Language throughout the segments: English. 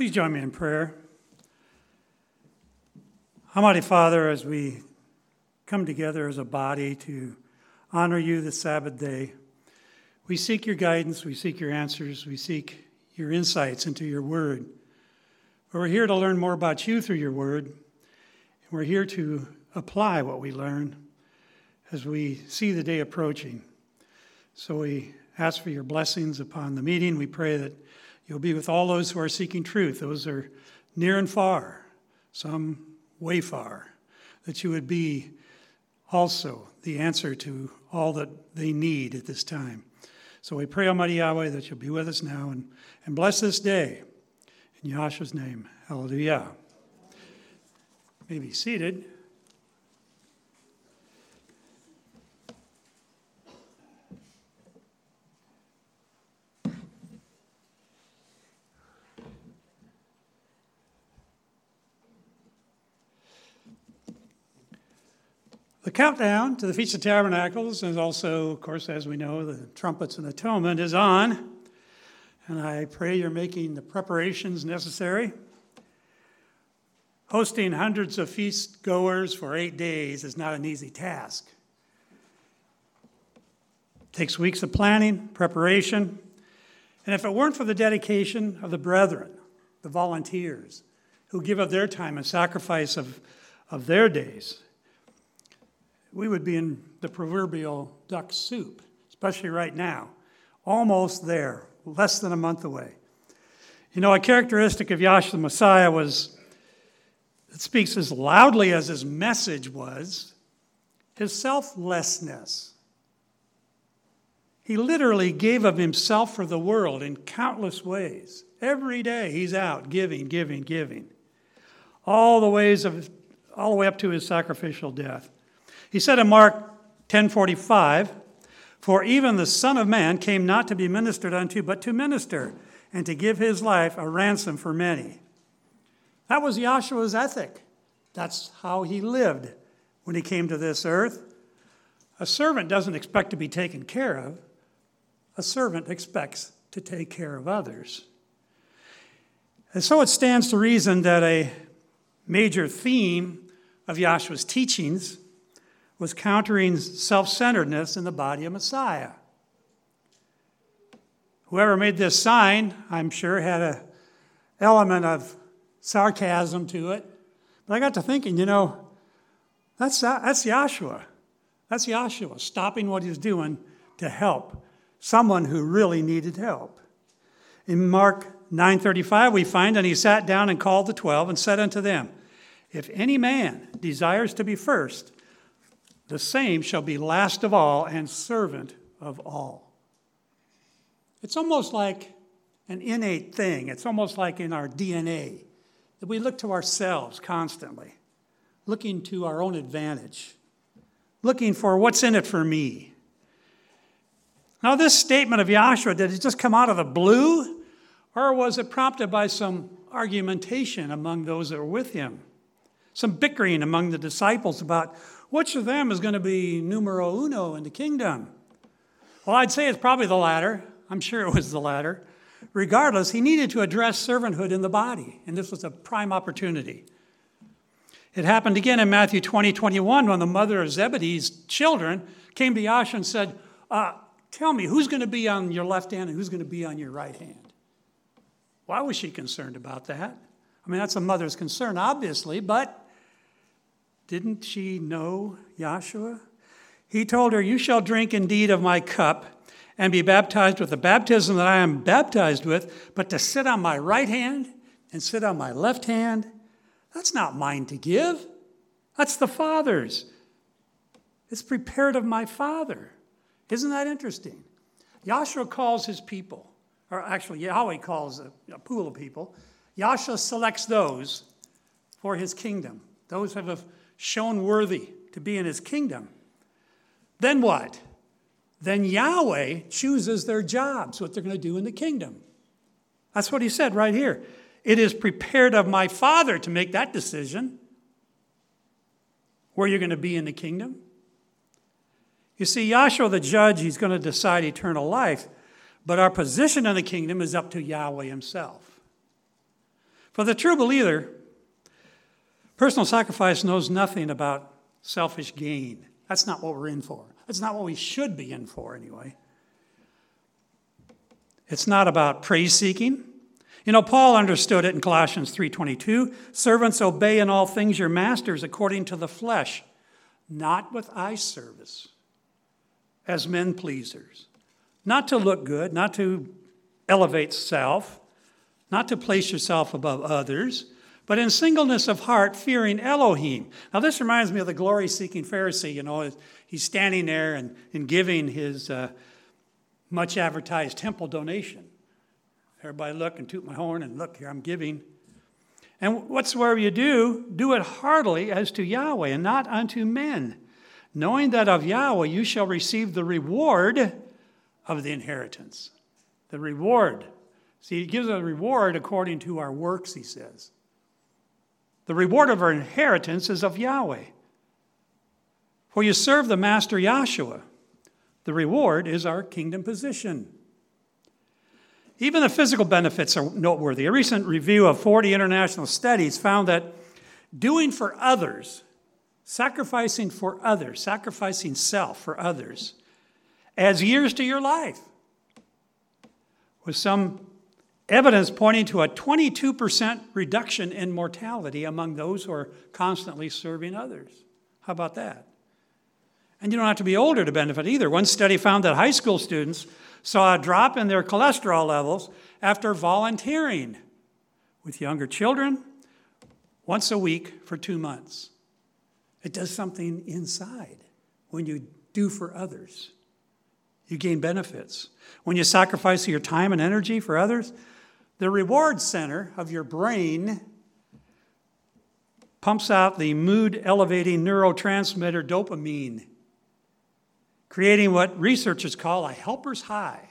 Please join me in prayer. Almighty Father, as we come together as a body to honor you this Sabbath day, we seek your guidance, we seek your answers, we seek your insights into your word. We're here to learn more about you through your word, and we're here to apply what we learn as we see the day approaching. So we ask for your blessings upon the meeting. We pray that you'll be with all those who are seeking truth. Those are near and far, some way far, that you would be also the answer to all that they need at this time. So we pray, Almighty Yahweh, that you'll be with us now and, and bless this day. In Yahshua's name, hallelujah. You may be seated. The countdown to the Feast of Tabernacles, and also, of course, as we know, the trumpets and atonement is on. And I pray you're making the preparations necessary. Hosting hundreds of feast goers for eight days is not an easy task. It takes weeks of planning, preparation. And if it weren't for the dedication of the brethren, the volunteers, who give up their time and sacrifice of, of their days, we would be in the proverbial duck soup, especially right now. Almost there, less than a month away. You know, a characteristic of Yahshua the Messiah was, it speaks as loudly as his message was, his selflessness. He literally gave of himself for the world in countless ways. Every day he's out giving, giving, giving. All the ways of all the way up to his sacrificial death. He said in Mark 10:45, "For even the Son of Man came not to be ministered unto, but to minister, and to give his life a ransom for many." That was Yahshua's ethic. That's how he lived when he came to this earth. A servant doesn't expect to be taken care of. A servant expects to take care of others. And so it stands to reason that a major theme of Yahshua's teachings was countering self centeredness in the body of Messiah. Whoever made this sign, I'm sure, had an element of sarcasm to it. But I got to thinking, you know, that's, that's Yahshua. That's Yahshua stopping what he's doing to help someone who really needed help. In Mark 9:35 we find and he sat down and called the 12 and said unto them, if any man desires to be first, the same shall be last of all and servant of all. It's almost like an innate thing. It's almost like in our DNA that we look to ourselves constantly, looking to our own advantage, looking for what's in it for me. Now, this statement of Yahshua, did it just come out of the blue? Or was it prompted by some argumentation among those that were with him? Some bickering among the disciples about which of them is going to be numero uno in the kingdom? Well, I'd say it's probably the latter. I'm sure it was the latter. Regardless, he needed to address servanthood in the body, and this was a prime opportunity. It happened again in Matthew 20, 21, when the mother of Zebedee's children came to Yahshua and said, uh, Tell me, who's going to be on your left hand and who's going to be on your right hand? Why was she concerned about that? I mean, that's a mother's concern, obviously, but didn't she know Yahshua? He told her, You shall drink indeed of my cup and be baptized with the baptism that I am baptized with, but to sit on my right hand and sit on my left hand, that's not mine to give. That's the Father's. It's prepared of my Father. Isn't that interesting? Yahshua calls his people, or actually, Yahweh calls a, a pool of people. Yahshua selects those for his kingdom, those have shown worthy to be in his kingdom, then what? Then Yahweh chooses their jobs, what they're going to do in the kingdom. That's what he said right here. It is prepared of my Father to make that decision where you're going to be in the kingdom. You see, Yahshua the judge, he's going to decide eternal life, but our position in the kingdom is up to Yahweh himself. For the true believer, personal sacrifice knows nothing about selfish gain. That's not what we're in for. That's not what we should be in for, anyway. It's not about praise seeking. You know, Paul understood it in Colossians 3:22, servants obey in all things your masters according to the flesh, not with eye service as men pleasers, not to look good, not to elevate self, not to place yourself above others, but in singleness of heart, fearing Elohim. Now, this reminds me of the glory seeking Pharisee. You know, he's standing there and, and giving his uh, much advertised temple donation. Everybody look and toot my horn and look here, I'm giving. And whatsoever you do, do it heartily as to Yahweh and not unto men, knowing that of Yahweh you shall receive the reward of the inheritance. The reward. See, he gives a reward according to our works, he says. The reward of our inheritance is of Yahweh. For you serve the Master Yahshua. The reward is our kingdom position. Even the physical benefits are noteworthy. A recent review of 40 international studies found that doing for others, sacrificing for others, sacrificing self for others, adds years to your life. With some evidence pointing to a 22% reduction in mortality among those who are constantly serving others. How about that? And you don't have to be older to benefit either. One study found that high school students saw a drop in their cholesterol levels after volunteering with younger children once a week for two months. It does something inside when you do for others. You gain benefits. When you sacrifice your time and energy for others, the reward center of your brain pumps out the mood elevating neurotransmitter dopamine creating what researchers call a helper's high.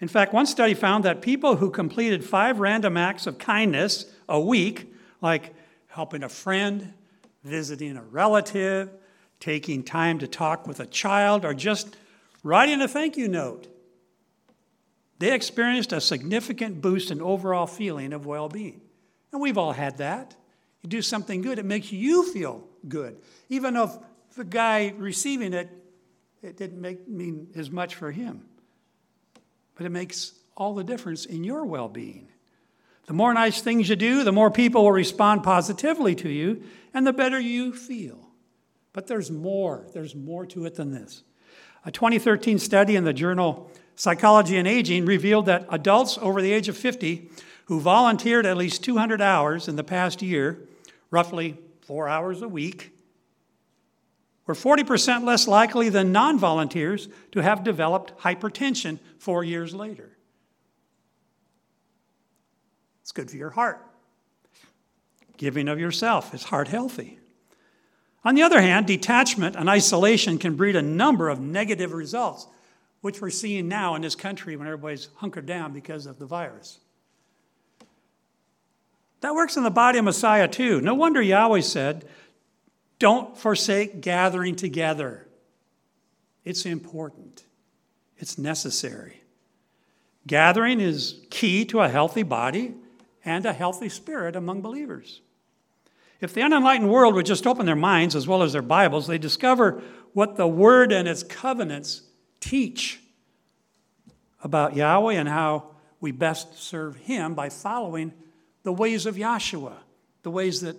In fact, one study found that people who completed five random acts of kindness a week, like helping a friend, visiting a relative, taking time to talk with a child, or just writing a thank you note, they experienced a significant boost in overall feeling of well being. And we've all had that. You do something good, it makes you feel good. Even if the guy receiving it, it didn't make, mean as much for him. But it makes all the difference in your well being. The more nice things you do, the more people will respond positively to you, and the better you feel. But there's more. There's more to it than this. A 2013 study in the journal Psychology and Aging revealed that adults over the age of 50 who volunteered at least 200 hours in the past year, roughly four hours a week, were 40% less likely than non volunteers to have developed hypertension four years later. It's good for your heart. Giving of yourself is heart healthy. On the other hand, detachment and isolation can breed a number of negative results, which we're seeing now in this country when everybody's hunkered down because of the virus. That works in the body of Messiah too. No wonder Yahweh said, don't forsake gathering together. It's important, it's necessary. Gathering is key to a healthy body and a healthy spirit among believers. If the unenlightened world would just open their minds as well as their Bibles, they discover what the Word and its covenants teach about Yahweh and how we best serve Him by following the ways of Yahshua, the ways that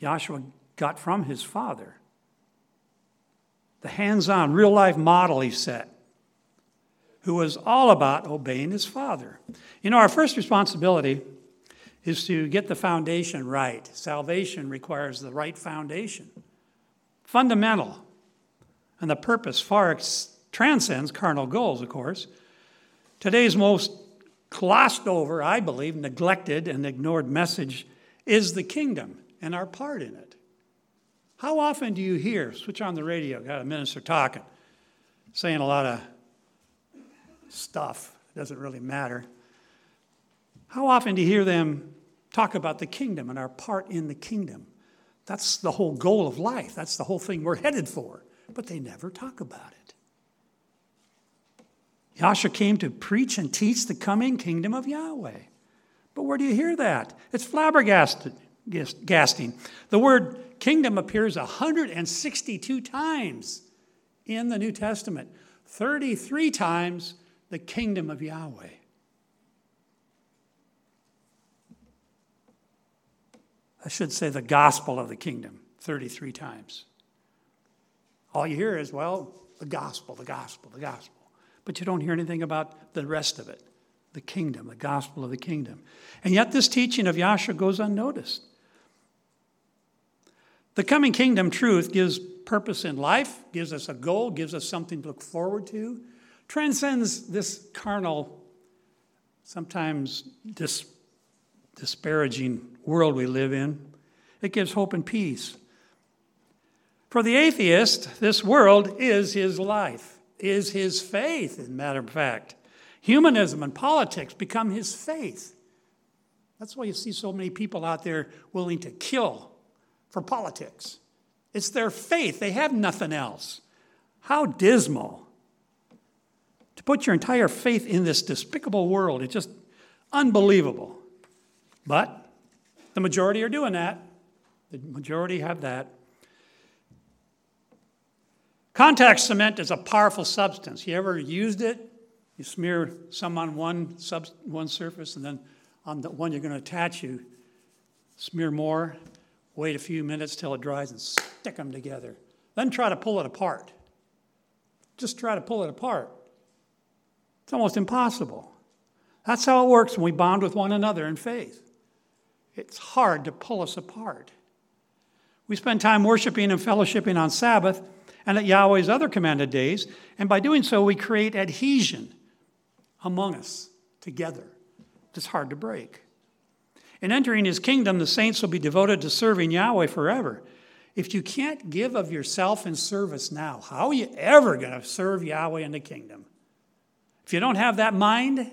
Yahshua got from his father. The hands on, real life model he set, who was all about obeying his father. You know, our first responsibility is to get the foundation right. Salvation requires the right foundation, fundamental. And the purpose far transcends carnal goals, of course. Today's most glossed over, I believe, neglected and ignored message is the kingdom and our part in it. How often do you hear, switch on the radio, got a minister talking, saying a lot of stuff, doesn't really matter. How often do you hear them talk about the kingdom and our part in the kingdom? That's the whole goal of life. That's the whole thing we're headed for. But they never talk about it. Yahshua came to preach and teach the coming kingdom of Yahweh. But where do you hear that? It's flabbergasting. The word kingdom appears 162 times in the New Testament, 33 times the kingdom of Yahweh. I should say the gospel of the kingdom 33 times. All you hear is, well, the gospel, the gospel, the gospel. But you don't hear anything about the rest of it the kingdom, the gospel of the kingdom. And yet, this teaching of Yahshua goes unnoticed. The coming kingdom truth gives purpose in life, gives us a goal, gives us something to look forward to, transcends this carnal, sometimes dis- disparaging world we live in. It gives hope and peace. For the atheist, this world is his life, is his faith, as a matter of fact. Humanism and politics become his faith. That's why you see so many people out there willing to kill for politics. It's their faith, they have nothing else. How dismal. To put your entire faith in this despicable world, it's just unbelievable. But the majority are doing that. The majority have that. Contact cement is a powerful substance. You ever used it? You smear some on one, sub, one surface, and then on the one you're going to attach, you smear more, wait a few minutes till it dries, and stick them together. Then try to pull it apart. Just try to pull it apart. It's almost impossible. That's how it works when we bond with one another in faith. It's hard to pull us apart. We spend time worshiping and fellowshipping on Sabbath and at Yahweh's other commanded days, and by doing so, we create adhesion among us together. It's hard to break. In entering his kingdom, the saints will be devoted to serving Yahweh forever. If you can't give of yourself in service now, how are you ever going to serve Yahweh in the kingdom? If you don't have that mind,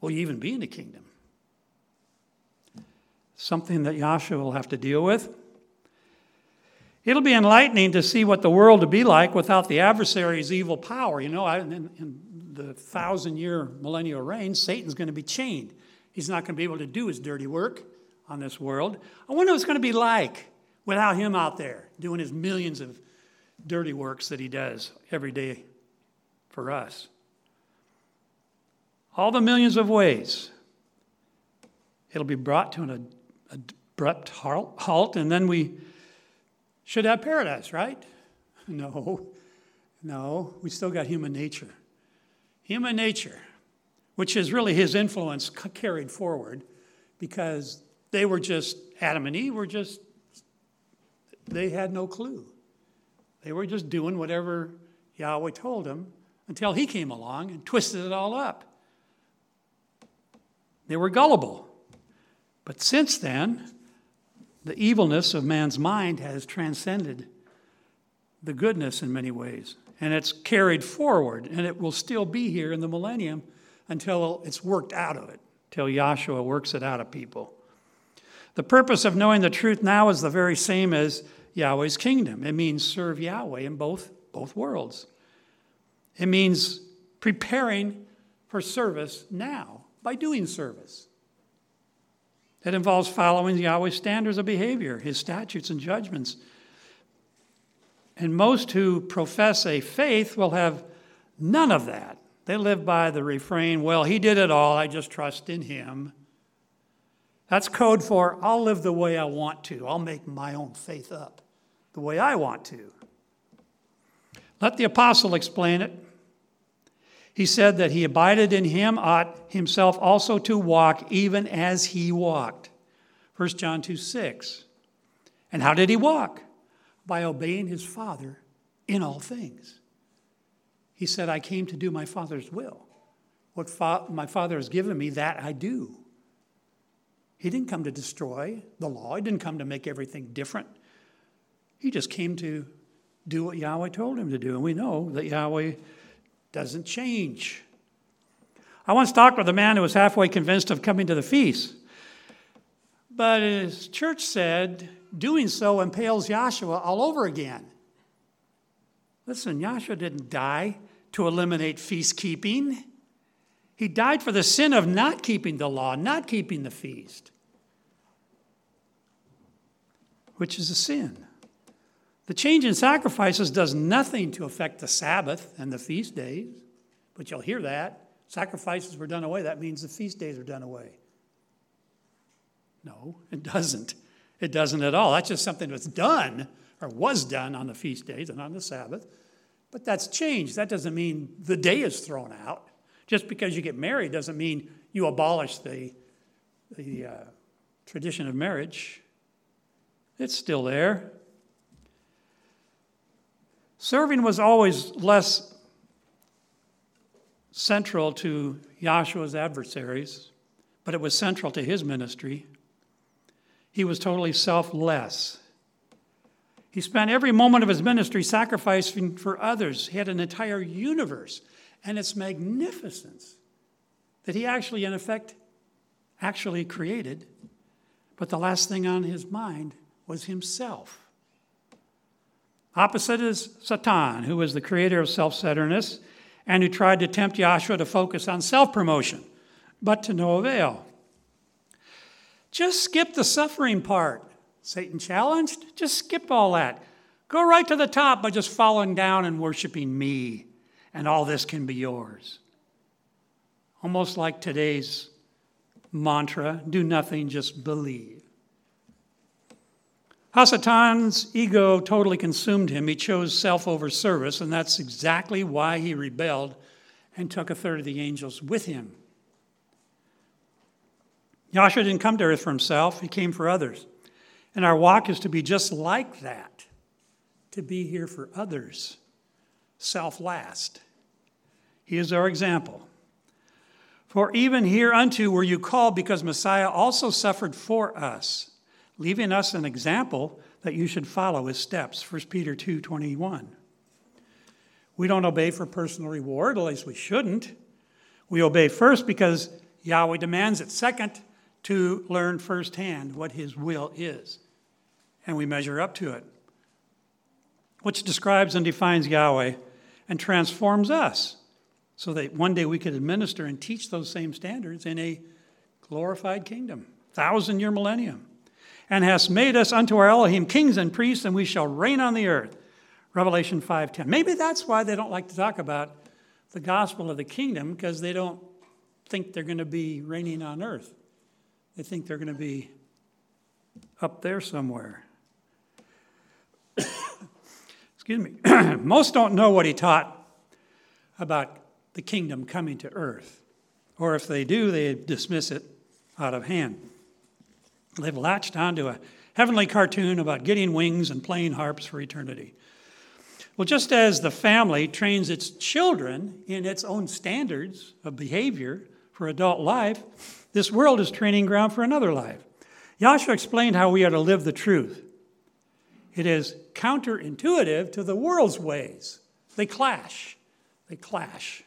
will you even be in the kingdom? Something that Yahshua will have to deal with. It'll be enlightening to see what the world would be like without the adversary's evil power. You know, in, in the thousand year millennial reign, Satan's going to be chained. He's not going to be able to do his dirty work on this world. I wonder what it's going to be like without him out there doing his millions of dirty works that he does every day for us. All the millions of ways. It'll be brought to an abrupt halt, and then we should have paradise, right? No, no, we still got human nature. Human nature, which is really his influence carried forward because they were just, Adam and Eve were just, they had no clue. They were just doing whatever Yahweh told them until he came along and twisted it all up. They were gullible. But since then, the evilness of man's mind has transcended the goodness in many ways. And it's carried forward, and it will still be here in the millennium until it's worked out of it, till Yahshua works it out of people. The purpose of knowing the truth now is the very same as Yahweh's kingdom. It means serve Yahweh in both, both worlds. It means preparing for service now by doing service. It involves following Yahweh's standards of behavior, his statutes and judgments. And most who profess a faith will have none of that. They live by the refrain, well, he did it all, I just trust in him. That's code for I'll live the way I want to. I'll make my own faith up the way I want to. Let the apostle explain it. He said that he abided in him ought himself also to walk even as he walked. 1 John 2 6. And how did he walk? By obeying his Father in all things. He said, I came to do my Father's will. What fa- my Father has given me, that I do. He didn't come to destroy the law, he didn't come to make everything different. He just came to do what Yahweh told him to do. And we know that Yahweh doesn't change. I once talked with a man who was halfway convinced of coming to the feast. But his church said doing so impales Yahshua all over again. Listen, Yahshua didn't die to eliminate feast keeping. He died for the sin of not keeping the law, not keeping the feast, which is a sin. The change in sacrifices does nothing to affect the Sabbath and the feast days, but you'll hear that. Sacrifices were done away. That means the feast days are done away. No, it doesn't. It doesn't at all. That's just something that's done or was done on the feast days and on the Sabbath. But that's changed. That doesn't mean the day is thrown out. Just because you get married doesn't mean you abolish the, the uh, tradition of marriage. It's still there. Serving was always less central to Yahshua's adversaries, but it was central to his ministry. He was totally selfless. He spent every moment of his ministry sacrificing for others. He had an entire universe and its magnificence that he actually, in effect, actually created. But the last thing on his mind was himself. Opposite is Satan, who was the creator of self centeredness and who tried to tempt Yahshua to focus on self promotion, but to no avail. Just skip the suffering part. Satan challenged, just skip all that. Go right to the top by just falling down and worshiping me, and all this can be yours. Almost like today's mantra do nothing, just believe. Hasatan's ego totally consumed him. He chose self over service, and that's exactly why he rebelled and took a third of the angels with him. Yahshua didn't come to earth for himself, he came for others. And our walk is to be just like that, to be here for others, self last. He is our example. For even hereunto were you called, because Messiah also suffered for us, leaving us an example that you should follow his steps. 1 Peter 2 21. We don't obey for personal reward, at least we shouldn't. We obey first because Yahweh demands it. Second, to learn firsthand what his will is. And we measure up to it, which describes and defines Yahweh and transforms us so that one day we could administer and teach those same standards in a glorified kingdom, thousand year millennium. And has made us unto our Elohim kings and priests, and we shall reign on the earth. Revelation 5:10. Maybe that's why they don't like to talk about the gospel of the kingdom, because they don't think they're going to be reigning on earth. They think they're going to be up there somewhere. Excuse me. Most don't know what he taught about the kingdom coming to earth. Or if they do, they dismiss it out of hand. They've latched onto a heavenly cartoon about getting wings and playing harps for eternity. Well, just as the family trains its children in its own standards of behavior for adult life, this world is training ground for another life. Yahshua explained how we are to live the truth. It is counterintuitive to the world's ways. They clash. They clash.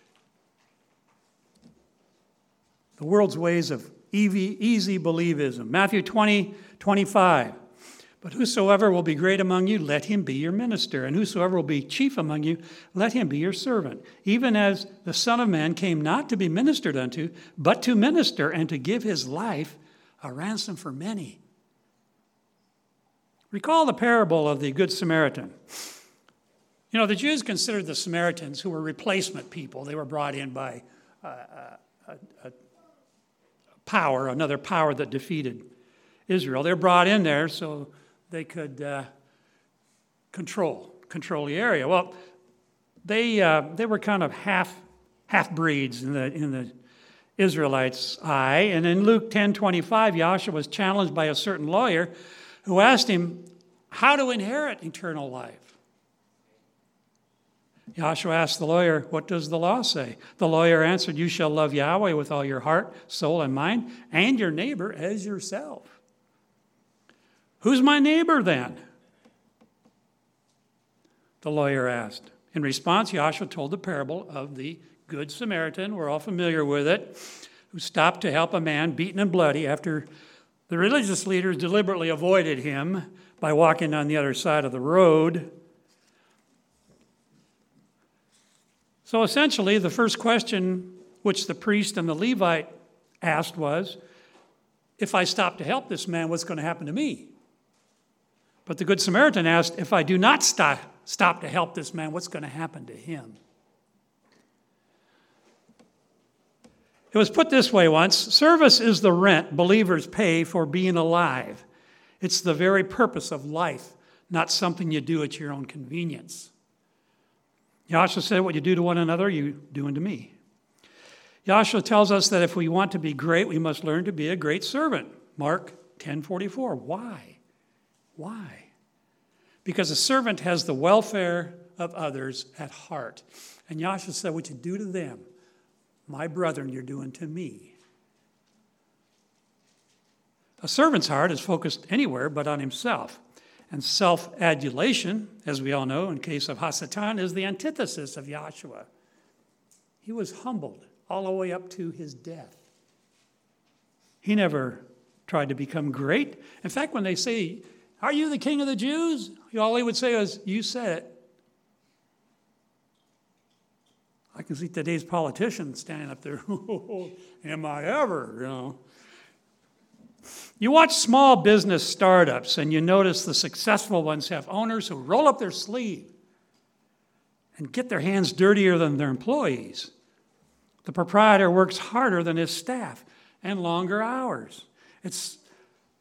The world's ways of easy, easy believism. Matthew 20, 25. But whosoever will be great among you, let him be your minister. And whosoever will be chief among you, let him be your servant. Even as the Son of Man came not to be ministered unto, but to minister and to give his life a ransom for many. Recall the parable of the Good Samaritan. You know, the Jews considered the Samaritans, who were replacement people, they were brought in by a, a, a power, another power that defeated Israel. They're brought in there so they could uh, control control the area. Well, they uh, they were kind of half half breeds in the in the Israelites' eye. And in Luke 10 25, Yahshua was challenged by a certain lawyer who asked him how to inherit eternal life. Yahshua asked the lawyer, What does the law say? The lawyer answered, You shall love Yahweh with all your heart, soul, and mind, and your neighbor as yourself. Who's my neighbor then? The lawyer asked. In response, Yahshua told the parable of the Good Samaritan, we're all familiar with it, who stopped to help a man beaten and bloody after the religious leaders deliberately avoided him by walking on the other side of the road. So essentially, the first question which the priest and the Levite asked was, If I stop to help this man, what's going to happen to me? But the Good Samaritan asked, If I do not stop, stop to help this man, what's going to happen to him? It was put this way once service is the rent believers pay for being alive. It's the very purpose of life, not something you do at your own convenience. Yahshua said, What you do to one another, you do unto me. Yahshua tells us that if we want to be great, we must learn to be a great servant. Mark 10:44. Why? Why? Because a servant has the welfare of others at heart. And Yahshua said, What you do to them, my brethren, you're doing to me. A servant's heart is focused anywhere but on himself. And self adulation, as we all know, in case of Hasatan, is the antithesis of Yahshua. He was humbled all the way up to his death. He never tried to become great. In fact, when they say, Are you the king of the Jews? All he would say is, You said it. I can see today's politicians standing up there. Am I ever? You know. You watch small business startups and you notice the successful ones have owners who roll up their sleeve and get their hands dirtier than their employees. The proprietor works harder than his staff and longer hours. It's,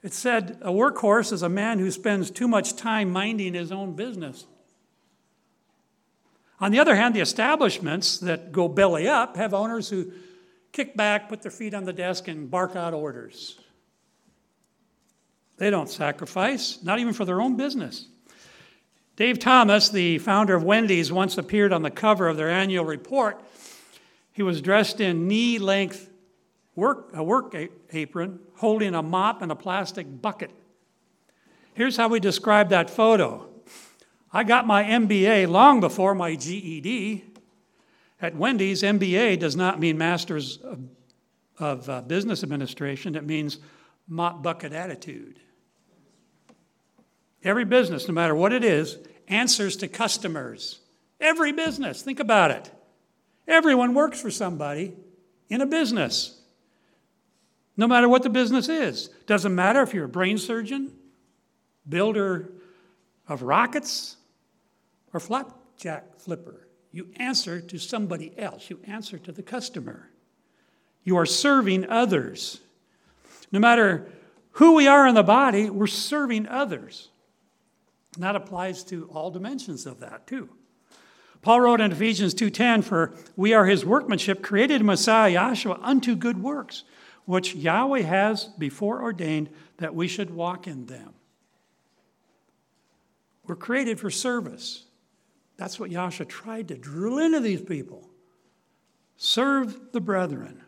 said a workhorse is a man who spends too much time minding his own business. On the other hand, the establishments that go belly up have owners who kick back, put their feet on the desk, and bark out orders. They don't sacrifice, not even for their own business. Dave Thomas, the founder of Wendy's, once appeared on the cover of their annual report. He was dressed in knee length work, a work apron, holding a mop and a plastic bucket. Here's how we describe that photo I got my MBA long before my GED. At Wendy's, MBA does not mean Masters of, of uh, Business Administration, it means mop bucket attitude. Every business, no matter what it is, answers to customers. Every business, think about it. Everyone works for somebody in a business, no matter what the business is. Doesn't matter if you're a brain surgeon, builder of rockets, or flapjack flipper. You answer to somebody else, you answer to the customer. You are serving others. No matter who we are in the body, we're serving others. And that applies to all dimensions of that, too. Paul wrote in Ephesians 2:10, "For we are his workmanship, created in Messiah Yahshua unto good works, which Yahweh has before ordained that we should walk in them." We're created for service. That's what Yahshua tried to drill into these people. Serve the brethren.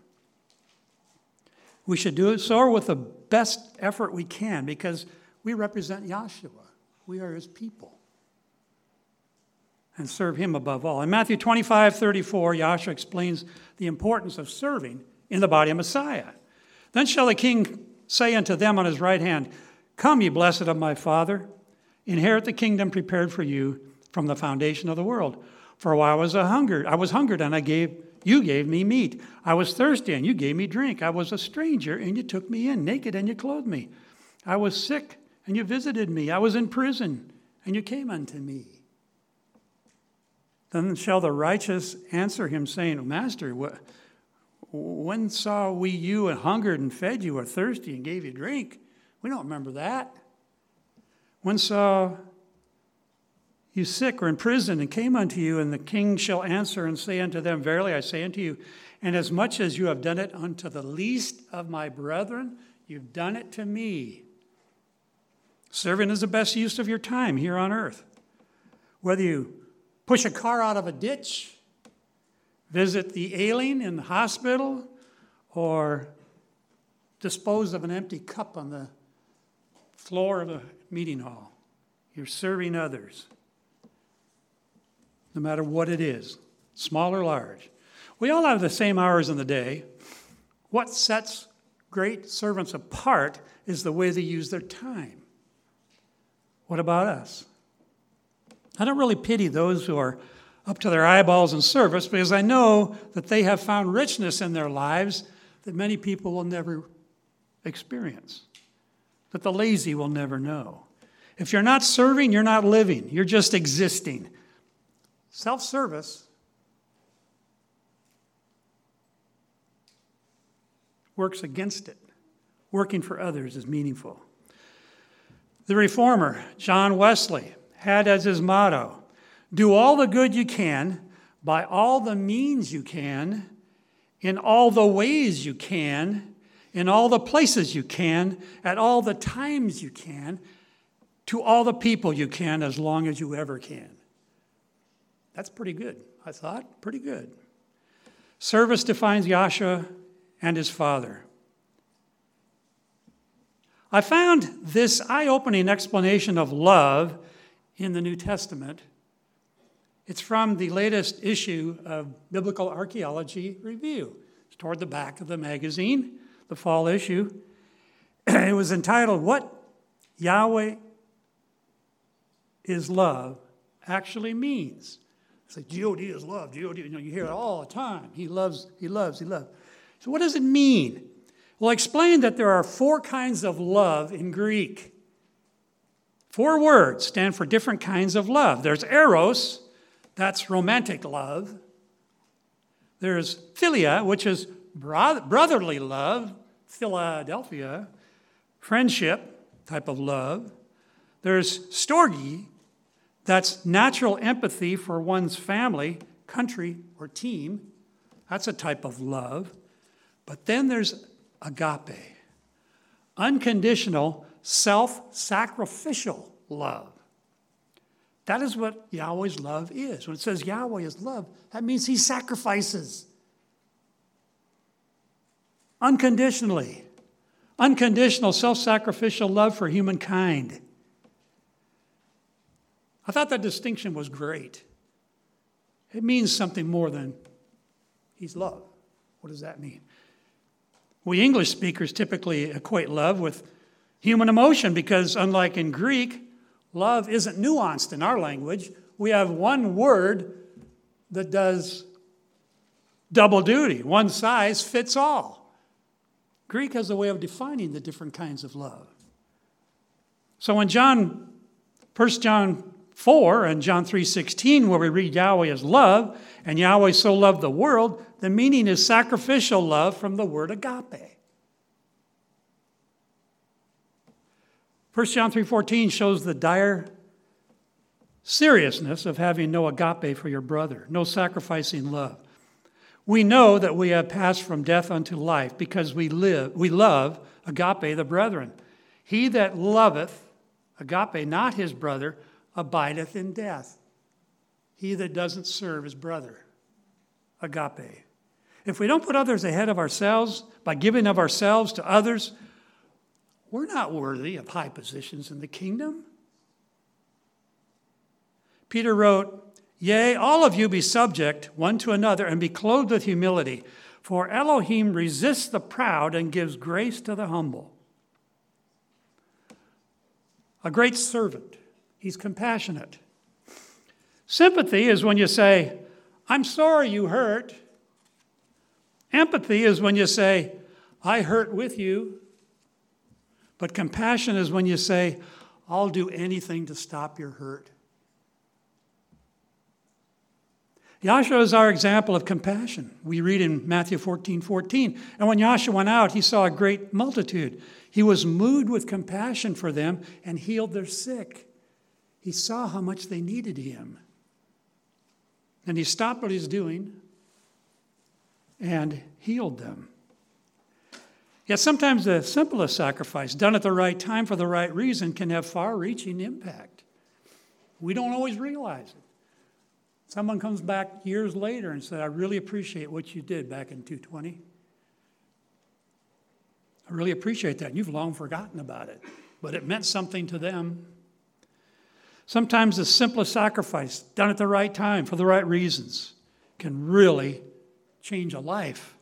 We should do it so with the best effort we can because we represent Yahshua. We are his people. And serve him above all. In Matthew 25, 34, Yahshua explains the importance of serving in the body of Messiah. Then shall the king say unto them on his right hand, Come, ye blessed of my Father, inherit the kingdom prepared for you from the foundation of the world. For while I was a hungered, I was hungered, and I gave you gave me meat. I was thirsty, and you gave me drink. I was a stranger, and you took me in, naked, and you clothed me. I was sick, and you visited me. I was in prison, and you came unto me. Then shall the righteous answer him, saying, Master, when saw we you and hungered and fed you, or thirsty and gave you drink? We don't remember that. When saw you sick or in prison and came unto you, and the king shall answer and say unto them, Verily I say unto you, and as much as you have done it unto the least of my brethren, you've done it to me. Serving is the best use of your time here on earth. Whether you push a car out of a ditch, visit the ailing in the hospital, or dispose of an empty cup on the floor of a meeting hall, you're serving others no matter what it is, small or large. We all have the same hours in the day. What sets great servants apart is the way they use their time. What about us? I don't really pity those who are up to their eyeballs in service because I know that they have found richness in their lives that many people will never experience, that the lazy will never know. If you're not serving, you're not living, you're just existing. Self service works against it. Working for others is meaningful. The reformer, John Wesley, had as his motto do all the good you can by all the means you can, in all the ways you can, in all the places you can, at all the times you can, to all the people you can, as long as you ever can. That's pretty good, I thought. Pretty good. Service defines Yahshua and his father. I found this eye opening explanation of love in the New Testament. It's from the latest issue of Biblical Archaeology Review. It's toward the back of the magazine, the fall issue. it was entitled, What Yahweh is Love Actually Means. It's like God is love, God, you know, you hear it all the time. He loves, he loves, he loves. So what does it mean? Well, I explained that there are four kinds of love in Greek. Four words stand for different kinds of love. There's eros, that's romantic love. There's philia, which is brotherly love, Philadelphia, friendship type of love. There's storge, that's natural empathy for one's family, country, or team. That's a type of love. But then there's agape, unconditional, self sacrificial love. That is what Yahweh's love is. When it says Yahweh is love, that means he sacrifices unconditionally. Unconditional, self sacrificial love for humankind. I thought that distinction was great. It means something more than he's love. What does that mean? We English speakers typically equate love with human emotion because, unlike in Greek, love isn't nuanced in our language. We have one word that does double duty, one size fits all. Greek has a way of defining the different kinds of love. So in John, 1 John 4 and John 3:16 where we read Yahweh is love and Yahweh so loved the world, the meaning is sacrificial love from the word agape. 1 John 3:14 shows the dire seriousness of having no agape for your brother, no sacrificing love. We know that we have passed from death unto life because we live we love agape the brethren. He that loveth agape not his brother abideth in death. He that doesn't serve his brother. Agape. If we don't put others ahead of ourselves by giving of ourselves to others, we're not worthy of high positions in the kingdom. Peter wrote, Yea, all of you be subject one to another and be clothed with humility, for Elohim resists the proud and gives grace to the humble. A great servant He's compassionate. Sympathy is when you say, I'm sorry you hurt. Empathy is when you say, I hurt with you. But compassion is when you say, I'll do anything to stop your hurt. Yahshua is our example of compassion. We read in Matthew 14 14. And when Yahshua went out, he saw a great multitude. He was moved with compassion for them and healed their sick. He saw how much they needed him. And he stopped what he's doing and healed them. Yet sometimes the simplest sacrifice, done at the right time for the right reason, can have far reaching impact. We don't always realize it. Someone comes back years later and said, I really appreciate what you did back in 220. I really appreciate that. You've long forgotten about it, but it meant something to them. Sometimes the simplest sacrifice, done at the right time for the right reasons, can really change a life.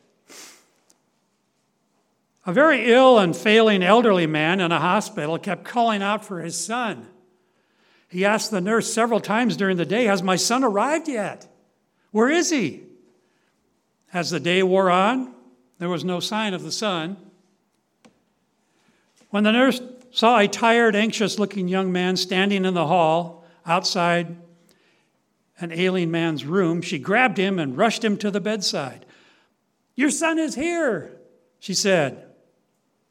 A very ill and failing elderly man in a hospital kept calling out for his son. He asked the nurse several times during the day, Has my son arrived yet? Where is he? As the day wore on, there was no sign of the son. When the nurse saw a tired, anxious looking young man standing in the hall outside an ailing man's room, she grabbed him and rushed him to the bedside. Your son is here, she said,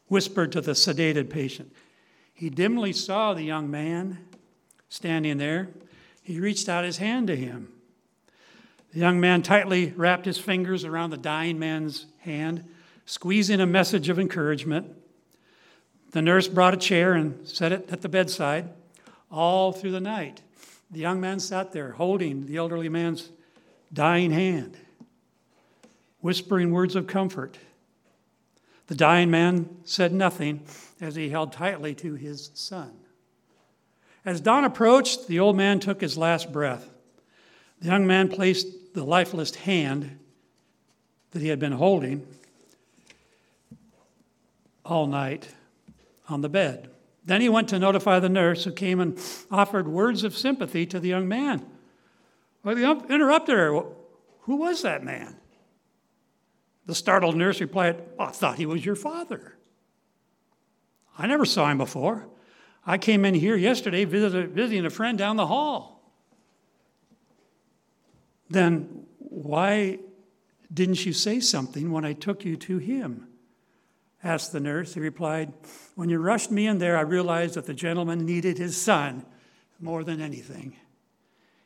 whispered to the sedated patient. He dimly saw the young man standing there. He reached out his hand to him. The young man tightly wrapped his fingers around the dying man's hand, squeezing a message of encouragement. The nurse brought a chair and set it at the bedside. All through the night, the young man sat there holding the elderly man's dying hand, whispering words of comfort. The dying man said nothing as he held tightly to his son. As dawn approached, the old man took his last breath. The young man placed the lifeless hand that he had been holding all night on the bed. Then he went to notify the nurse, who came and offered words of sympathy to the young man. Well, the interrupted her. Who was that man? The startled nurse replied, well, I thought he was your father. I never saw him before. I came in here yesterday visiting a friend down the hall. Then why didn't you say something when I took you to him? Asked the nurse. He replied, When you rushed me in there, I realized that the gentleman needed his son more than anything.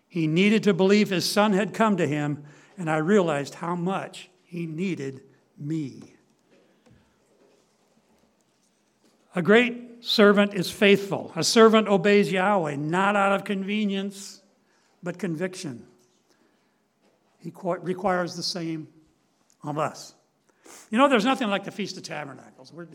He needed to believe his son had come to him, and I realized how much he needed me. A great servant is faithful. A servant obeys Yahweh, not out of convenience, but conviction. He requires the same of us. You know, there's nothing like the Feast of Tabernacles. We're,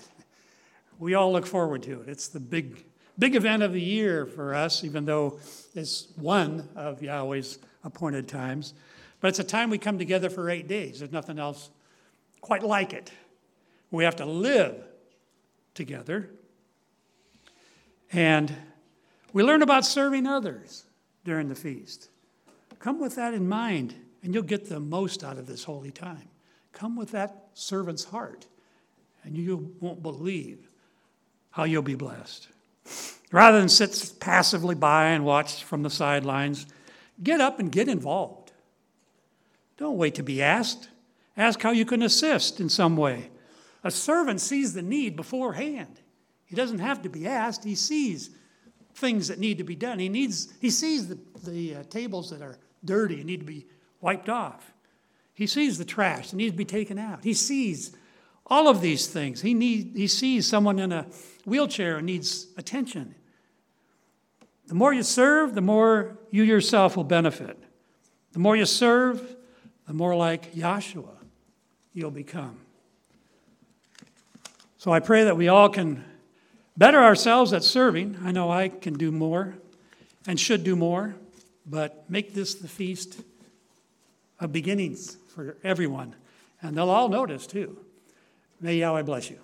we all look forward to it. It's the big, big event of the year for us, even though it's one of Yahweh's appointed times. But it's a time we come together for eight days. There's nothing else quite like it. We have to live together. And we learn about serving others during the feast. Come with that in mind, and you'll get the most out of this holy time. Come with that servant's heart, and you won't believe how you'll be blessed. Rather than sit passively by and watch from the sidelines, get up and get involved. Don't wait to be asked. Ask how you can assist in some way. A servant sees the need beforehand. He doesn't have to be asked, he sees things that need to be done. He, needs, he sees the, the uh, tables that are dirty and need to be wiped off. He sees the trash that needs to be taken out. He sees all of these things. He, need, he sees someone in a wheelchair and needs attention. The more you serve, the more you yourself will benefit. The more you serve, the more like Yahshua you'll become. So I pray that we all can better ourselves at serving. I know I can do more and should do more, but make this the feast of beginnings for everyone. And they'll all notice too. May Yahweh bless you.